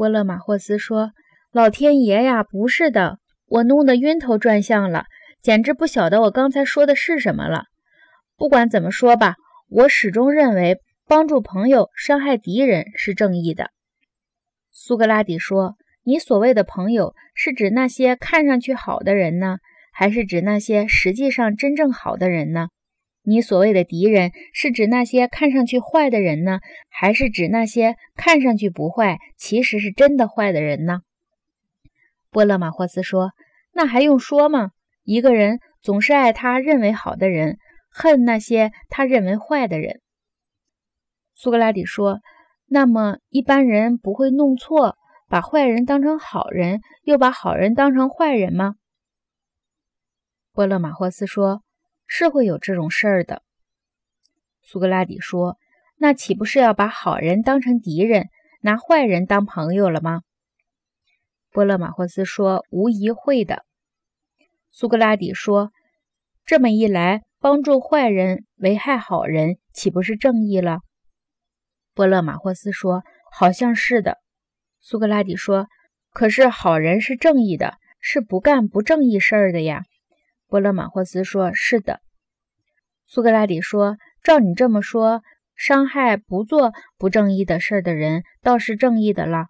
波勒马霍斯说：“老天爷呀，不是的，我弄得晕头转向了，简直不晓得我刚才说的是什么了。不管怎么说吧，我始终认为帮助朋友、伤害敌人是正义的。”苏格拉底说：“你所谓的朋友，是指那些看上去好的人呢，还是指那些实际上真正好的人呢？你所谓的敌人，是指那些看上去坏的人呢，还是指那些看上去不坏，其实是真的坏的人呢？”波勒马霍斯说：“那还用说吗？一个人总是爱他认为好的人，恨那些他认为坏的人。”苏格拉底说。那么一般人不会弄错，把坏人当成好人，又把好人当成坏人吗？波勒马霍斯说：“是会有这种事儿的。”苏格拉底说：“那岂不是要把好人当成敌人，拿坏人当朋友了吗？”波勒马霍斯说：“无疑会的。”苏格拉底说：“这么一来，帮助坏人危害好人，岂不是正义了？”波勒马霍斯说：“好像是的。”苏格拉底说：“可是好人是正义的，是不干不正义事儿的呀。”波勒马霍斯说：“是的。”苏格拉底说：“照你这么说，伤害不做不正义的事儿的人，倒是正义的了。”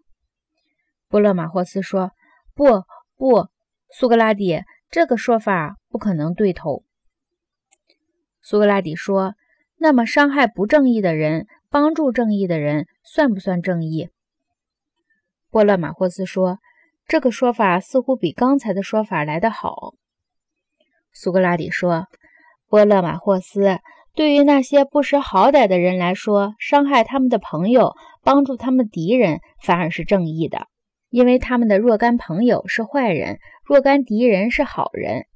波勒马霍斯说：“不不，苏格拉底，这个说法不可能对头。”苏格拉底说：“那么伤害不正义的人？”帮助正义的人算不算正义？波勒马霍斯说：“这个说法似乎比刚才的说法来得好。”苏格拉底说：“波勒马霍斯，对于那些不识好歹的人来说，伤害他们的朋友，帮助他们敌人，反而是正义的，因为他们的若干朋友是坏人，若干敌人是好人。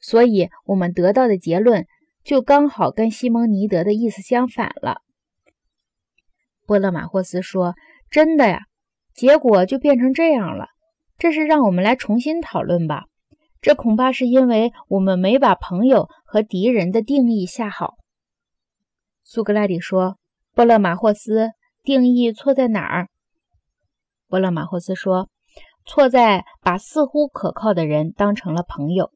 所以，我们得到的结论就刚好跟西蒙尼德的意思相反了。”波勒马霍斯说：“真的呀，结果就变成这样了。这是让我们来重新讨论吧。这恐怕是因为我们没把朋友和敌人的定义下好。”苏格拉底说：“波勒马霍斯，定义错在哪儿？”波勒马霍斯说：“错在把似乎可靠的人当成了朋友。”